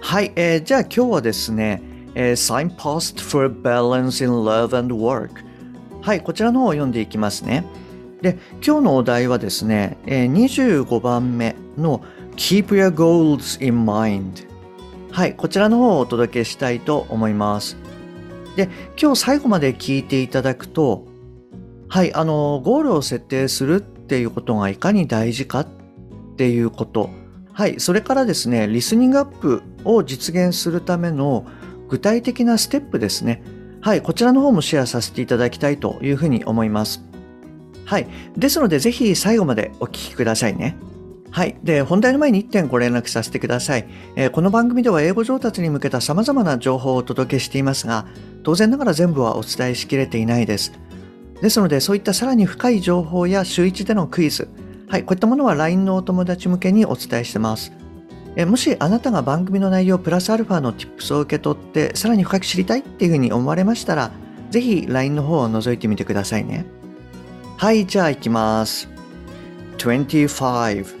はい、えー、じゃあ今日はですねえー、Signpost for Balance in Love and Work はいこちらの方を読んでいきますね。で今日のお題はですね、えー、25番目の Keep your goals in mind はいこちらの方をお届けしたいと思います。で今日最後まで聞いていただくとはいあのゴールを設定するっていうことがいかに大事かっていうこと。はいそれからですねリスニングアップを実現するための具体的なステップですね。はい、こちらの方もシェアさせていただきたいというふうに思います。はい。ですので、ぜひ最後までお聞きくださいね。はい。で、本題の前に1点ご連絡させてください。えー、この番組では英語上達に向けた様々な情報をお届けしていますが、当然ながら全部はお伝えしきれていないです。ですので、そういったさらに深い情報や週1でのクイズ、はい、こういったものは LINE のお友達向けにお伝えしてます。えもしあなたが番組の内容プラスアルファの Tips を受け取ってさらに深く知りたいっていうふうに思われましたらぜひ LINE の方を覗いてみてくださいねはいじゃあ行きます25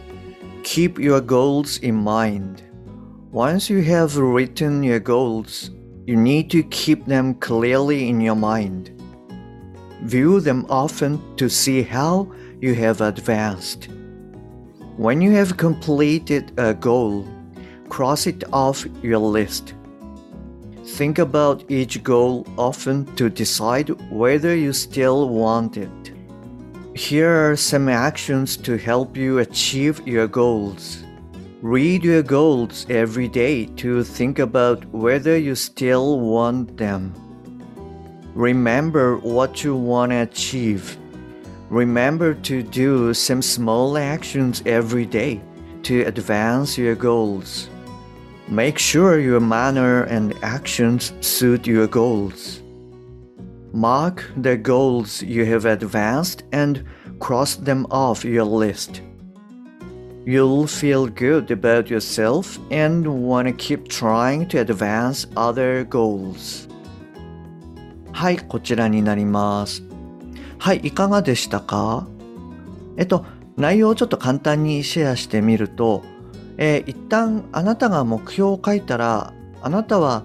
Keep your goals in mind Once you have written your goals you need to keep them clearly in your mind View them often to see how you have advanced When you have completed a goal, cross it off your list. Think about each goal often to decide whether you still want it. Here are some actions to help you achieve your goals. Read your goals every day to think about whether you still want them. Remember what you want to achieve Remember to do some small actions every day to advance your goals. Make sure your manner and actions suit your goals. Mark the goals you have advanced and cross them off your list. You'll feel good about yourself and want to keep trying to advance other goals. はい、こちらになります。 はい、いかがでしたか？えっと、内容をちょっと簡単にシェアしてみると、えー、一旦あなたが目標を書いたら、あなたは、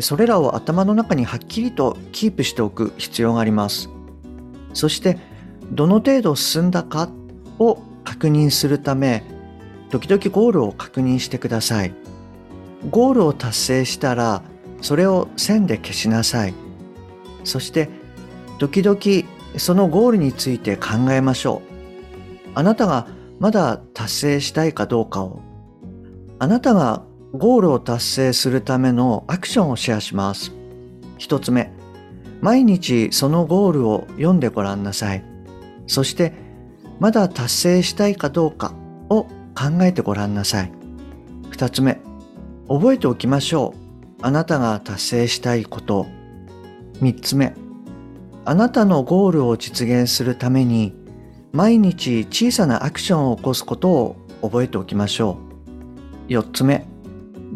それらを頭の中にはっきりとキープしておく必要があります。そして、どの程度進んだかを確認するため、時々ゴールを確認してください。ゴールを達成したら、それを線で消しなさい。そして、時々そのゴールについて考えましょう。あなたがまだ達成したいかどうかを。あなたがゴールを達成するためのアクションをシェアします。一つ目、毎日そのゴールを読んでごらんなさい。そして、まだ達成したいかどうかを考えてごらんなさい。二つ目、覚えておきましょう。あなたが達成したいことを。三つ目、あなたのゴールを実現するために毎日小さなアクションを起こすことを覚えておきましょう。4つ目、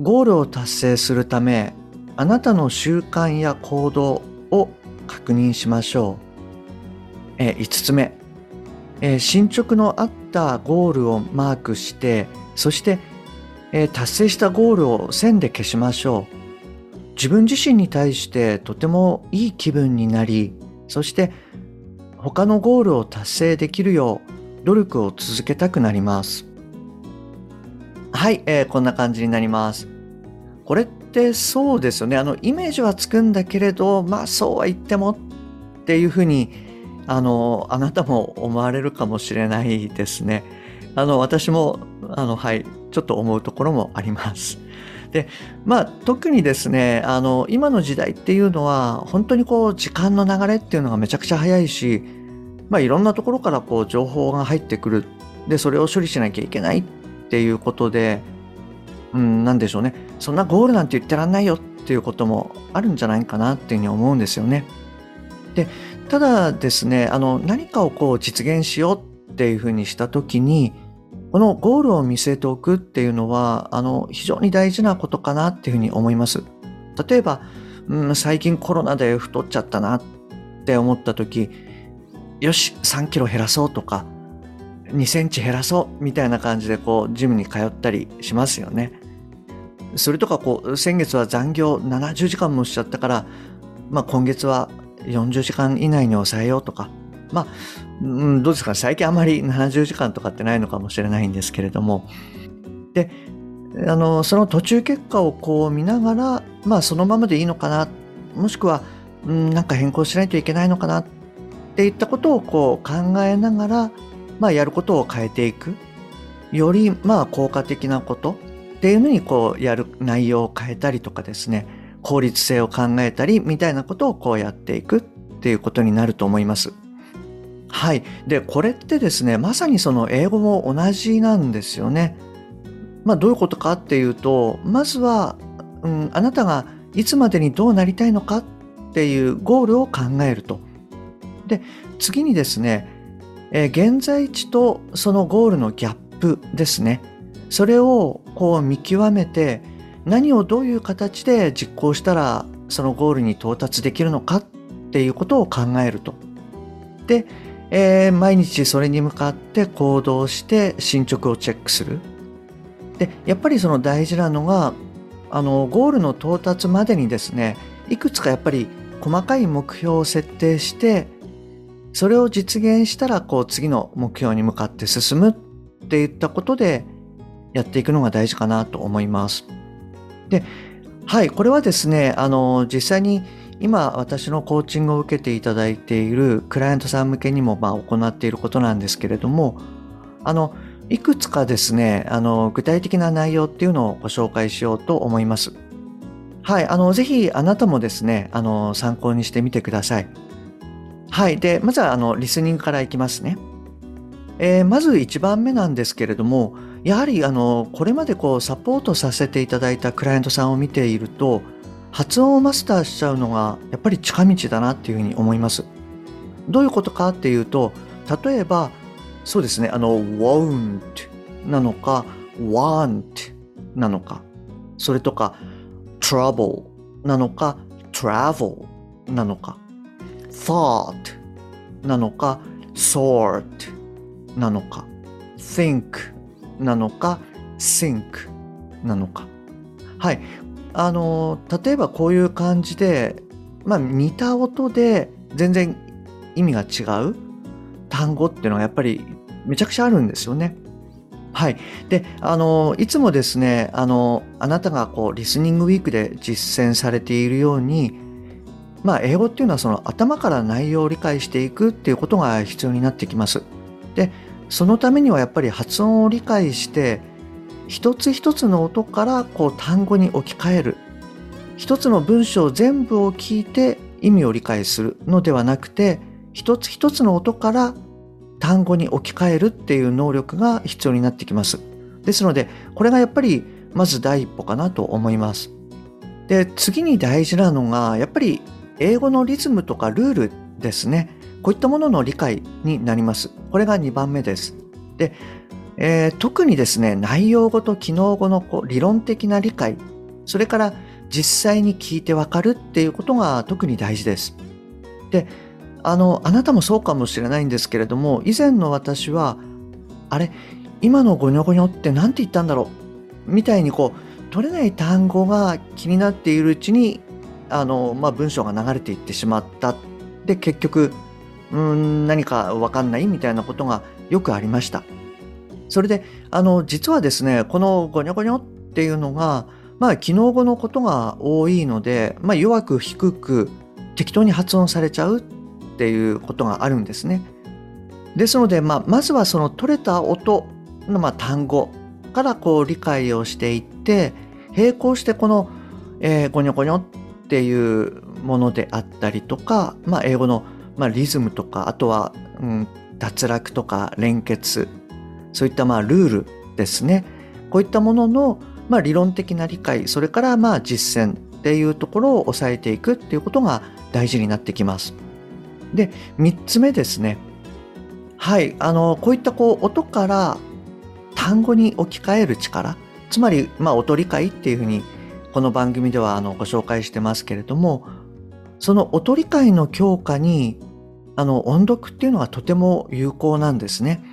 ゴールを達成するためあなたの習慣や行動を確認しましょう。え5つ目、え進捗のあったゴールをマークしてそして、え達成したゴールを線で消しましょう。自分自身に対してとてもいい気分になりそして他のゴールを達成できるよう努力を続けたくなります。はい、えー、こんな感じになります。これってそうですよね。あの、イメージはつくんだけれど、まあそうは言ってもっていうふうに、あの、あなたも思われるかもしれないですね。あの、私も、あの、はい、ちょっと思うところもあります。でまあ特にですねあの今の時代っていうのは本当にこう時間の流れっていうのがめちゃくちゃ早いし、まあ、いろんなところからこう情報が入ってくるでそれを処理しなきゃいけないっていうことで、うん、なんでしょうねそんなゴールなんて言ってらんないよっていうこともあるんじゃないかなっていうふうに思うんですよね。でただですねあの何かをこう実現しようっていうふうにした時にこのゴールを見据えておくっていうのはあの非常に大事なことかなっていうふうに思います。例えば、うん、最近コロナで太っちゃったなって思った時よし3キロ減らそうとか2センチ減らそうみたいな感じでこうジムに通ったりしますよね。それとかこう先月は残業70時間もしちゃったから、まあ、今月は40時間以内に抑えようとかまあ、うん、どうですか？最近あまり70時間とかってないのかもしれないんですけれども。であのその途中結果をこう見ながらまあそのままでいいのかな？もしくは、うん、なんか変更しないといけないのかな？っていったことをこう考えながら、まあ、やることを変えていく。よりまあ効果的なこと。っていうのにこうやる内容を変えたりとかですね。効率性を考えたりみたいなことをこうやっていくっていうことになると思います。はい。で、これってですね、まさにその英語も同じなんですよね。まあどういうことかっていうと、まずは、うん、あなたがいつまでにどうなりたいのかっていうゴールを考えると。で、次にですね、えー、現在地とそのゴールのギャップですね。それをこう見極めて何をどういう形で実行したらそのゴールに到達できるのかっていうことを考えると。で、えー、毎日それに向かって行動して進捗をチェックする。で、やっぱりその大事なのが、あの、ゴールの到達までにですね、いくつかやっぱり細かい目標を設定して、それを実現したら、こう次の目標に向かって進むっていったことで、やっていくのが大事かなと思います。で、はい、これはですね、あの、実際に今私のコーチングを受けていただいているクライアントさん向けにもまあ行っていることなんですけれども、あの、いくつかですね、あの、具体的な内容っていうのをご紹介しようと思います。はい、あの、ぜひあなたもですね、あの、参考にしてみてください。はい、で、まずはあの、リスニングからいきますね。えー、まず1番目なんですけれども、やはりあのこれまでこうサポートさせていただいたクライアントさんを見ていると発音をマスターしちゃうのがやっぱり近道だなっていうふうに思います。どういうことかっていうと例えばそうですねあの won't なのか want なのかそれとか trouble なのか travel なのか thought なのか sort なのか think なのか think なのかはいあの例えばこういう感じでまあ似た音で全然意味が違う単語っていうのがやっぱりめちゃくちゃあるんですよね。はい。で、あの、いつもですね、あの、あなたがこう、リスニングウィークで実践されているように、まあ、英語っていうのはその頭から内容を理解していくっていうことが必要になってきます。で、そのためにはやっぱり発音を理解して一つ一つの音からこう単語に置き換える一つの文章全部を聞いて意味を理解するのではなくて一つ一つの音から単語に置き換えるっていう能力が必要になってきます。ですのでこれがやっぱりまず第一歩かなと思います。で次に大事なのがやっぱり英語のリズムとかルールですね。こういったものの理解になります。これが2番目です。で、えー、特にですね、内容語と機能語のこう理論的な理解、それから実際に聞いてわかるっていうことが特に大事です。で、あの、あなたもそうかもしれないんですけれども、以前の私は、あれ、今のゴニョゴニョって何て言ったんだろうみたいにこう、取れない単語が気になっているうちに、あの、まあ、文章が流れていってしまった。で、結局、うん何かわかんないみたいなことがよくありました。それであの実はですねこのゴニョゴニョっていうのがまあ機能語のことが多いので、まあ、弱く低く適当に発音されちゃうっていうことがあるんですね。ですので、まあ、まずはその取れた音のまあ単語からこう理解をしていって並行してこの、えー、ゴニョゴニョっていうものであったりとか、まあ、英語のまあ、リズムとかあとは、うん、脱落とか連結そういったまあルールですねこういったものの、まあ、理論的な理解それからまあ実践っていうところを押さえていくっていうことが大事になってきます。で、3つ目ですね。はい、あの、こういったこう音から単語に置き換える力、つまり、まあ、音理解っていうふうにこの番組ではあのご紹介してますけれども、その音理解の強化にあの音読っていうのがとても有効なんですね。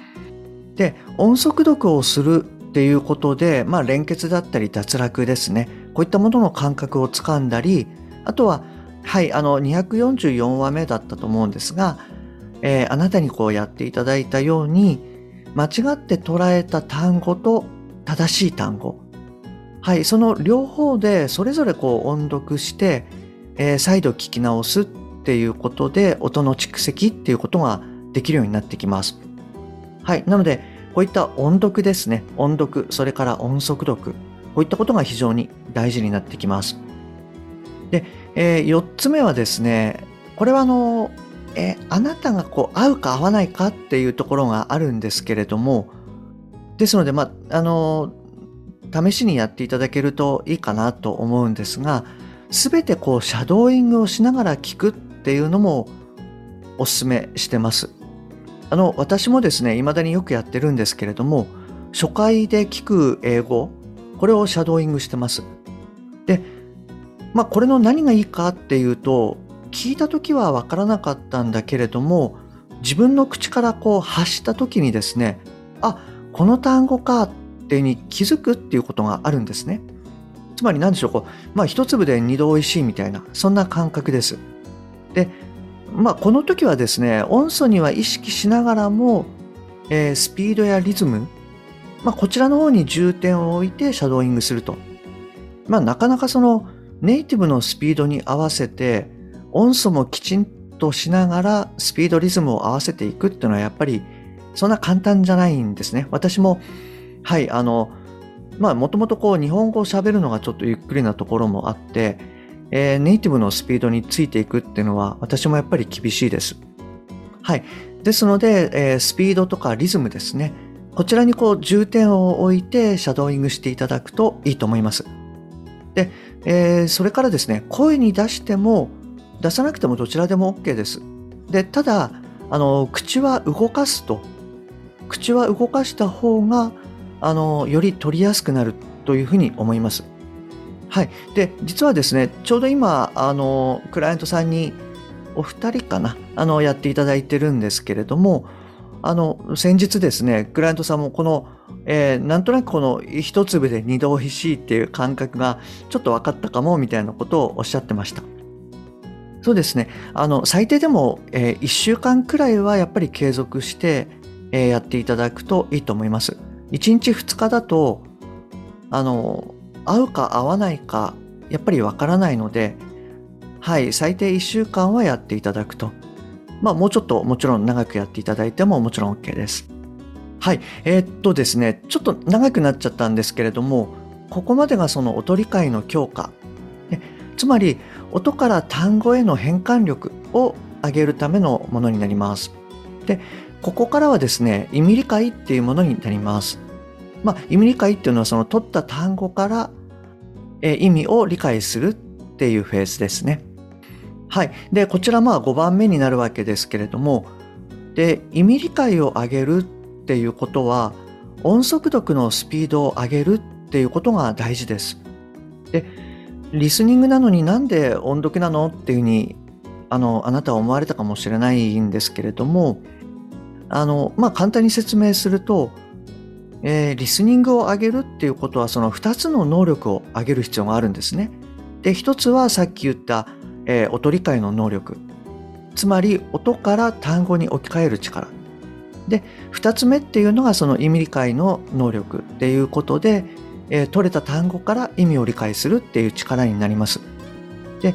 で、音速読をするっていうことで、まあ、連結だったり脱落ですね。こういったものの感覚をつかんだり、あとは、はい、あの、244話目だったと思うんですが、えー、あなたにこうやっていただいたように、間違って捉えた単語と正しい単語。はい、その両方でそれぞれこう音読して、えー、再度聞き直すっていうことで音の蓄積っていうことができるようになってきます。はい、なので、こういった音読ですね。音読、それから音速読。こういったことが非常に大事になってきます。で、えー、4つ目はですね、これはあの、えー、あなたがこう合うか合わないかっていうところがあるんですけれども、ですので、まあ、あの、試しにやっていただけるといいかなと思うんですが、すべてこう、シャドーイングをしながら聞くっていうのもお勧めしてます。あの、私もですね、未だによくやってるんですけれども、初回で聞く英語、これをシャドーイングしてます。で、まあ、これの何がいいかっていうと、聞いた時はわからなかったんだけれども、自分の口からこう発した時にですね、あ、この単語かってに気づくっていうことがあるんですね。つまり何でしょう、こう、まあ一粒で二度美味しいみたいな、そんな感覚です。で、まあ、この時はですね、音素には意識しながらも、えー、スピードやリズム、まあ、こちらの方に重点を置いてシャドーイングすると。まあ、なかなかそのネイティブのスピードに合わせて、音素もきちんとしながらスピードリズムを合わせていくっていうのはやっぱりそんな簡単じゃないんですね。私も、はい、あの、まあ、もともとこう日本語を喋るのがちょっとゆっくりなところもあって、えー、ネイティブのスピードについていくっていうのは私もやっぱり厳しいです。はい。ですので、えー、スピードとかリズムですね。こちらにこう重点を置いてシャドーイングしていただくといいと思います。で、えー、それからですね、声に出しても出さなくてもどちらでも OK です。で、ただ、あの、口は動かすと、口は動かした方が、あの、より取りやすくなるというふうに思います。はい。で、実はですね、ちょうど今、あの、クライアントさんにお二人かな、あの、やっていただいてるんですけれども、あの、先日ですね、クライアントさんもこの、えー、なんとなくこの一粒で二度おいしいっていう感覚がちょっと分かったかもみたいなことをおっしゃってました。そうですね、あの、最低でも、えー、1週間くらいはやっぱり継続して、えー、やっていただくといいと思います。1日2日だと、あの、合うか合わないか、やっぱりわからないので、はい、最低1週間はやっていただくと。まあ、もうちょっともちろん長くやっていただいてももちろん OK です。はい、えー、っとですね、ちょっと長くなっちゃったんですけれども、ここまでがその音理解の強化。つまり、音から単語への変換力を上げるためのものになります。で、ここからはですね、意味理解っていうものになります。まあ、意味理解っていうのはその取った単語からえ意味を理解するっていうフェーズですね。はい。で、こちらまあ5番目になるわけですけれども、で、意味理解を上げるっていうことは、音速読のスピードを上げるっていうことが大事です。で、リスニングなのになんで音読なのっていうふうに、あの、あなたは思われたかもしれないんですけれども、あの、まあ、簡単に説明すると、えー、リスニングを上げるっていうことはその2つの能力を上げる必要があるんですね。で1つはさっき言った、えー、音理解の能力つまり音から単語に置き換える力で2つ目っていうのがその意味理解の能力っていうことで、えー、取れた単語から意味を理解するっていう力になります。で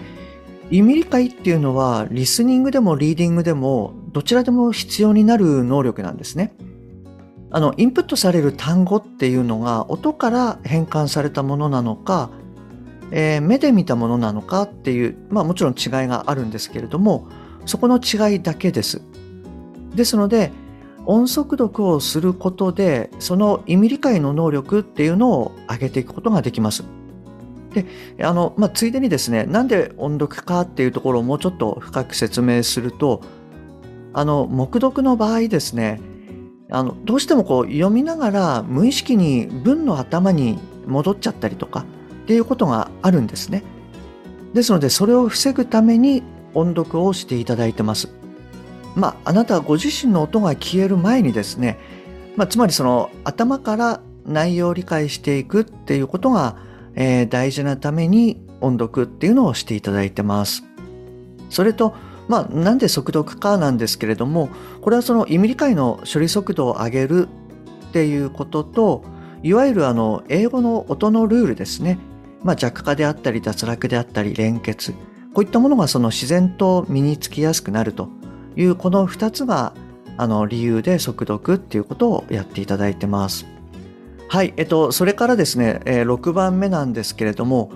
意味理解っていうのはリスニングでもリーディングでもどちらでも必要になる能力なんですね。あの、インプットされる単語っていうのが音から変換されたものなのか、えー、目で見たものなのかっていう、まあもちろん違いがあるんですけれども、そこの違いだけです。ですので、音速読をすることで、その意味理解の能力っていうのを上げていくことができます。であの、まあ、ついでにですねなんで音読かっていうところをもうちょっと深く説明するとあの黙読の場合ですねあのどうしてもこう読みながら無意識に文の頭に戻っちゃったりとかっていうことがあるんですね。ですのでそれを防ぐために音読をしていただいてます。まああなたはご自身の音が消える前にですね、まあ、つまりその頭から内容を理解していくっていうことが、えー、大事なために音読っていうのをしていただいてます。それとまあ、なんで速読かなんですけれどもこれはその意味理解の処理速度を上げるっていうことといわゆるあの英語の音のルールですね、まあ、弱化であったり脱落であったり連結。こういったものがその自然と身につきやすくなると。いうこの2つがあの理由で速読っていうことをやっていただいてます。はい、えっと、それからですね、え、6番目なんですけれども、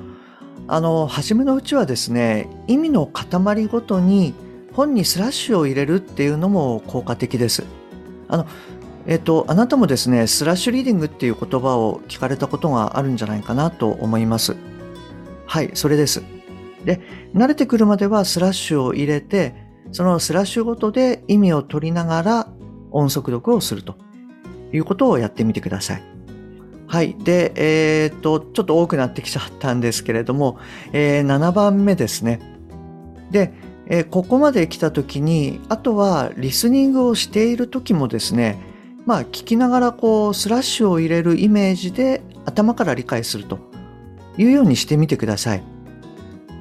あの初めのうちはですね意味の塊ごとに本にスラッシュを入れるっていうのも効果的です。あのえっと、あなたもですねスラッシュリーディングっていう言葉を聞かれたことがあるんじゃないかなと思います。はいそれです。で慣れてくるまではスラッシュを入れてそのスラッシュごとで意味を取りながら音速読をするということをやってみてください。はい。で、えー、っと、ちょっと多くなってきちゃったんですけれども、えー、7番目ですね。で、えー、ここまで来た時に、あとはリスニングをしている時もですね、まあ聞きながらこうスラッシュを入れるイメージで頭から理解するというようにしてみてください。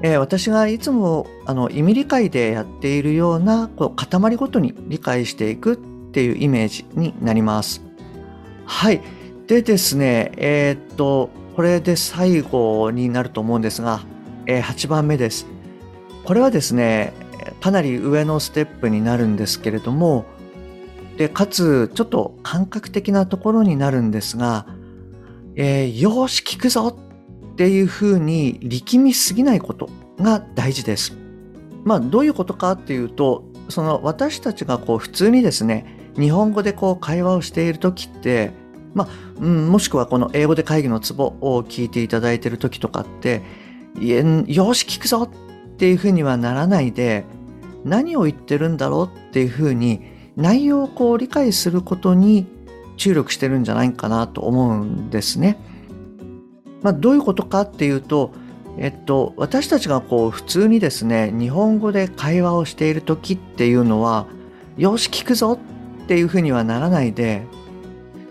えー、私がいつもあの意味理解でやっているようなこう塊ごとに理解していくっていうイメージになります。はい。でですね、えー、っと、これで最後になると思うんですが、えー、8番目です。これはですね、かなり上のステップになるんですけれども、で、かつ、ちょっと感覚的なところになるんですが、えー、よし、聞くぞっていうふうに力みすぎないことが大事です。まあ、どういうことかっていうと、その私たちがこう普通にですね、日本語でこう会話をしている時って、まあ、うん、もしくはこの英語で会議のツボを聞いていただいている時とかって、よし、聞くぞっていうふうにはならないで、何を言ってるんだろうっていうふうに内容をこう理解することに注力してるんじゃないかなと思うんですね。まあ、どういうことかっていうと、えっと、私たちがこう普通にですね日本語で会話をしている時っていうのはよし聞くぞっていうふうにはならないで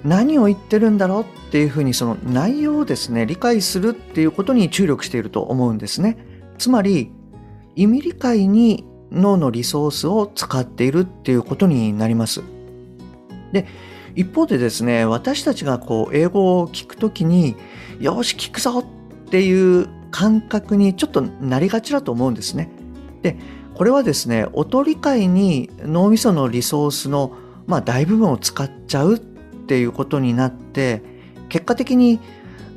何を言ってるんだろうっていうふうにその内容をですね理解するっていうことに注力していると思うんですね。つまり意味理解に脳のリソースを使っているっていうことになります。で一方でですね私たちがこう英語を聞くときによし聞くぞっていう感覚にちょっとなりがちだと思うんですね。でこれはですね音理解に脳みそのリソースの、まあ、大部分を使っちゃうっていうことになって結果的に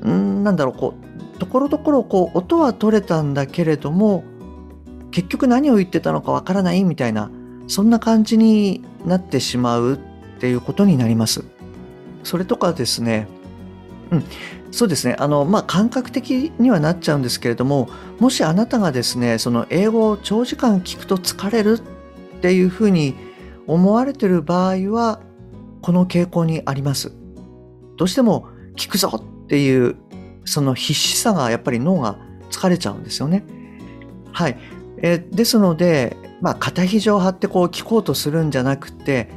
んなんだろうこうところどころこう音は取れたんだけれども結局何を言ってたのかわからないみたいなそんな感じになってしまうっていうことになります。それとかですねうん、そうですねあの、まあ、感覚的にはなっちゃうんですけれどももしあなたがですねその英語を長時間聞くと疲れるっていうふうに思われてる場合はこの傾向にあります。どうしても聞くぞっていうその必死さがやっぱり脳が疲れちゃうんですよね。はい。え、ですので、まあ、肩肘を張ってこう聞こうとするんじゃなくて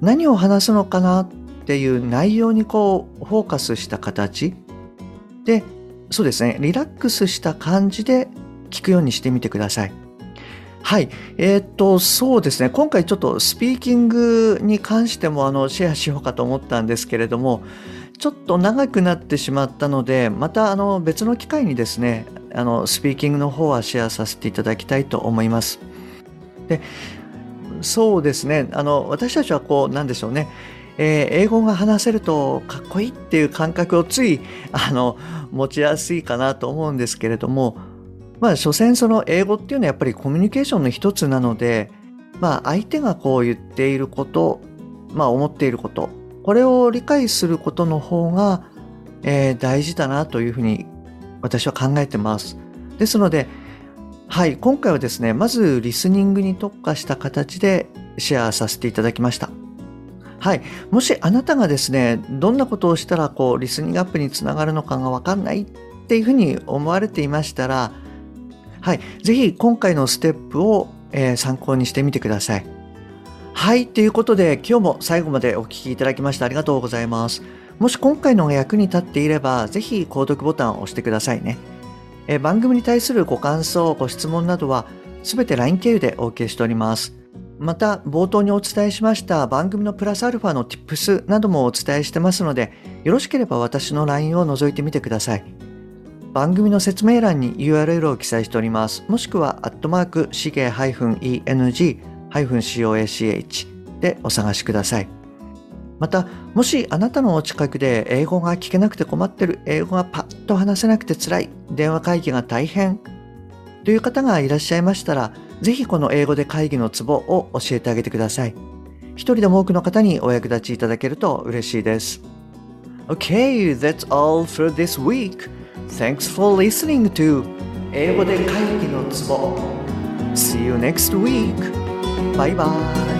何を話すのかなっていう内容にこうフォーカスした形でそうですねリラックスした感じで聞くようにしてみてください。はい。えー、っと、そうですね。今回ちょっとスピーキングに関してもあのシェアしようかと思ったんですけれども、ちょっと長くなってしまったので、またあの別の機会にですね、あのスピーキングの方はシェアさせていただきたいと思います。で、そうですね。あの私たちはこうなんでしょうね。えー、英語が話せるとかっこいいっていう感覚をついあの持ちやすいかなと思うんですけれども、まあ、所詮その英語っていうのはやっぱりコミュニケーションの一つなので、まあ、相手がこう言っていること、まあ、思っていること、これを理解することの方が、えー、大事だなというふうに私は考えてます。ですので、はい、今回はですね、まずリスニングに特化した形でシェアさせていただきました。はい。もしあなたがですね、どんなことをしたら、こう、リスニングアップにつながるのかがわかんないっていうふうに思われていましたら、はい。ぜひ今回のステップを、えー、参考にしてみてください。はい。ということで、今日も最後までお聴きいただきましてありがとうございます。もし今回のが役に立っていれば、ぜひ購読ボタンを押してくださいね。えー、番組に対するご感想、ご質問などは、すべて LINE 経由でお受けしております。また、冒頭にお伝えしました番組のプラスアルファの Tips などもお伝えしてますので、よろしければ私の LINE を覗いてみてください。番組の説明欄に URL を記載しております。もしくは、アットマーク、しげ -eng-coach でお探しください。また、もしあなたのお近くで英語が聞けなくて困ってる、英語がパッと話せなくて辛い、電話会議が大変という方がいらっしゃいましたら、ぜひこの英語で会議のツボを教えてあげてください。一人でも多くの方にお役立ちいただけると嬉しいです。OK, that's all for this week. Thanks for listening to 英語で会議のツボ See you next week. Bye bye.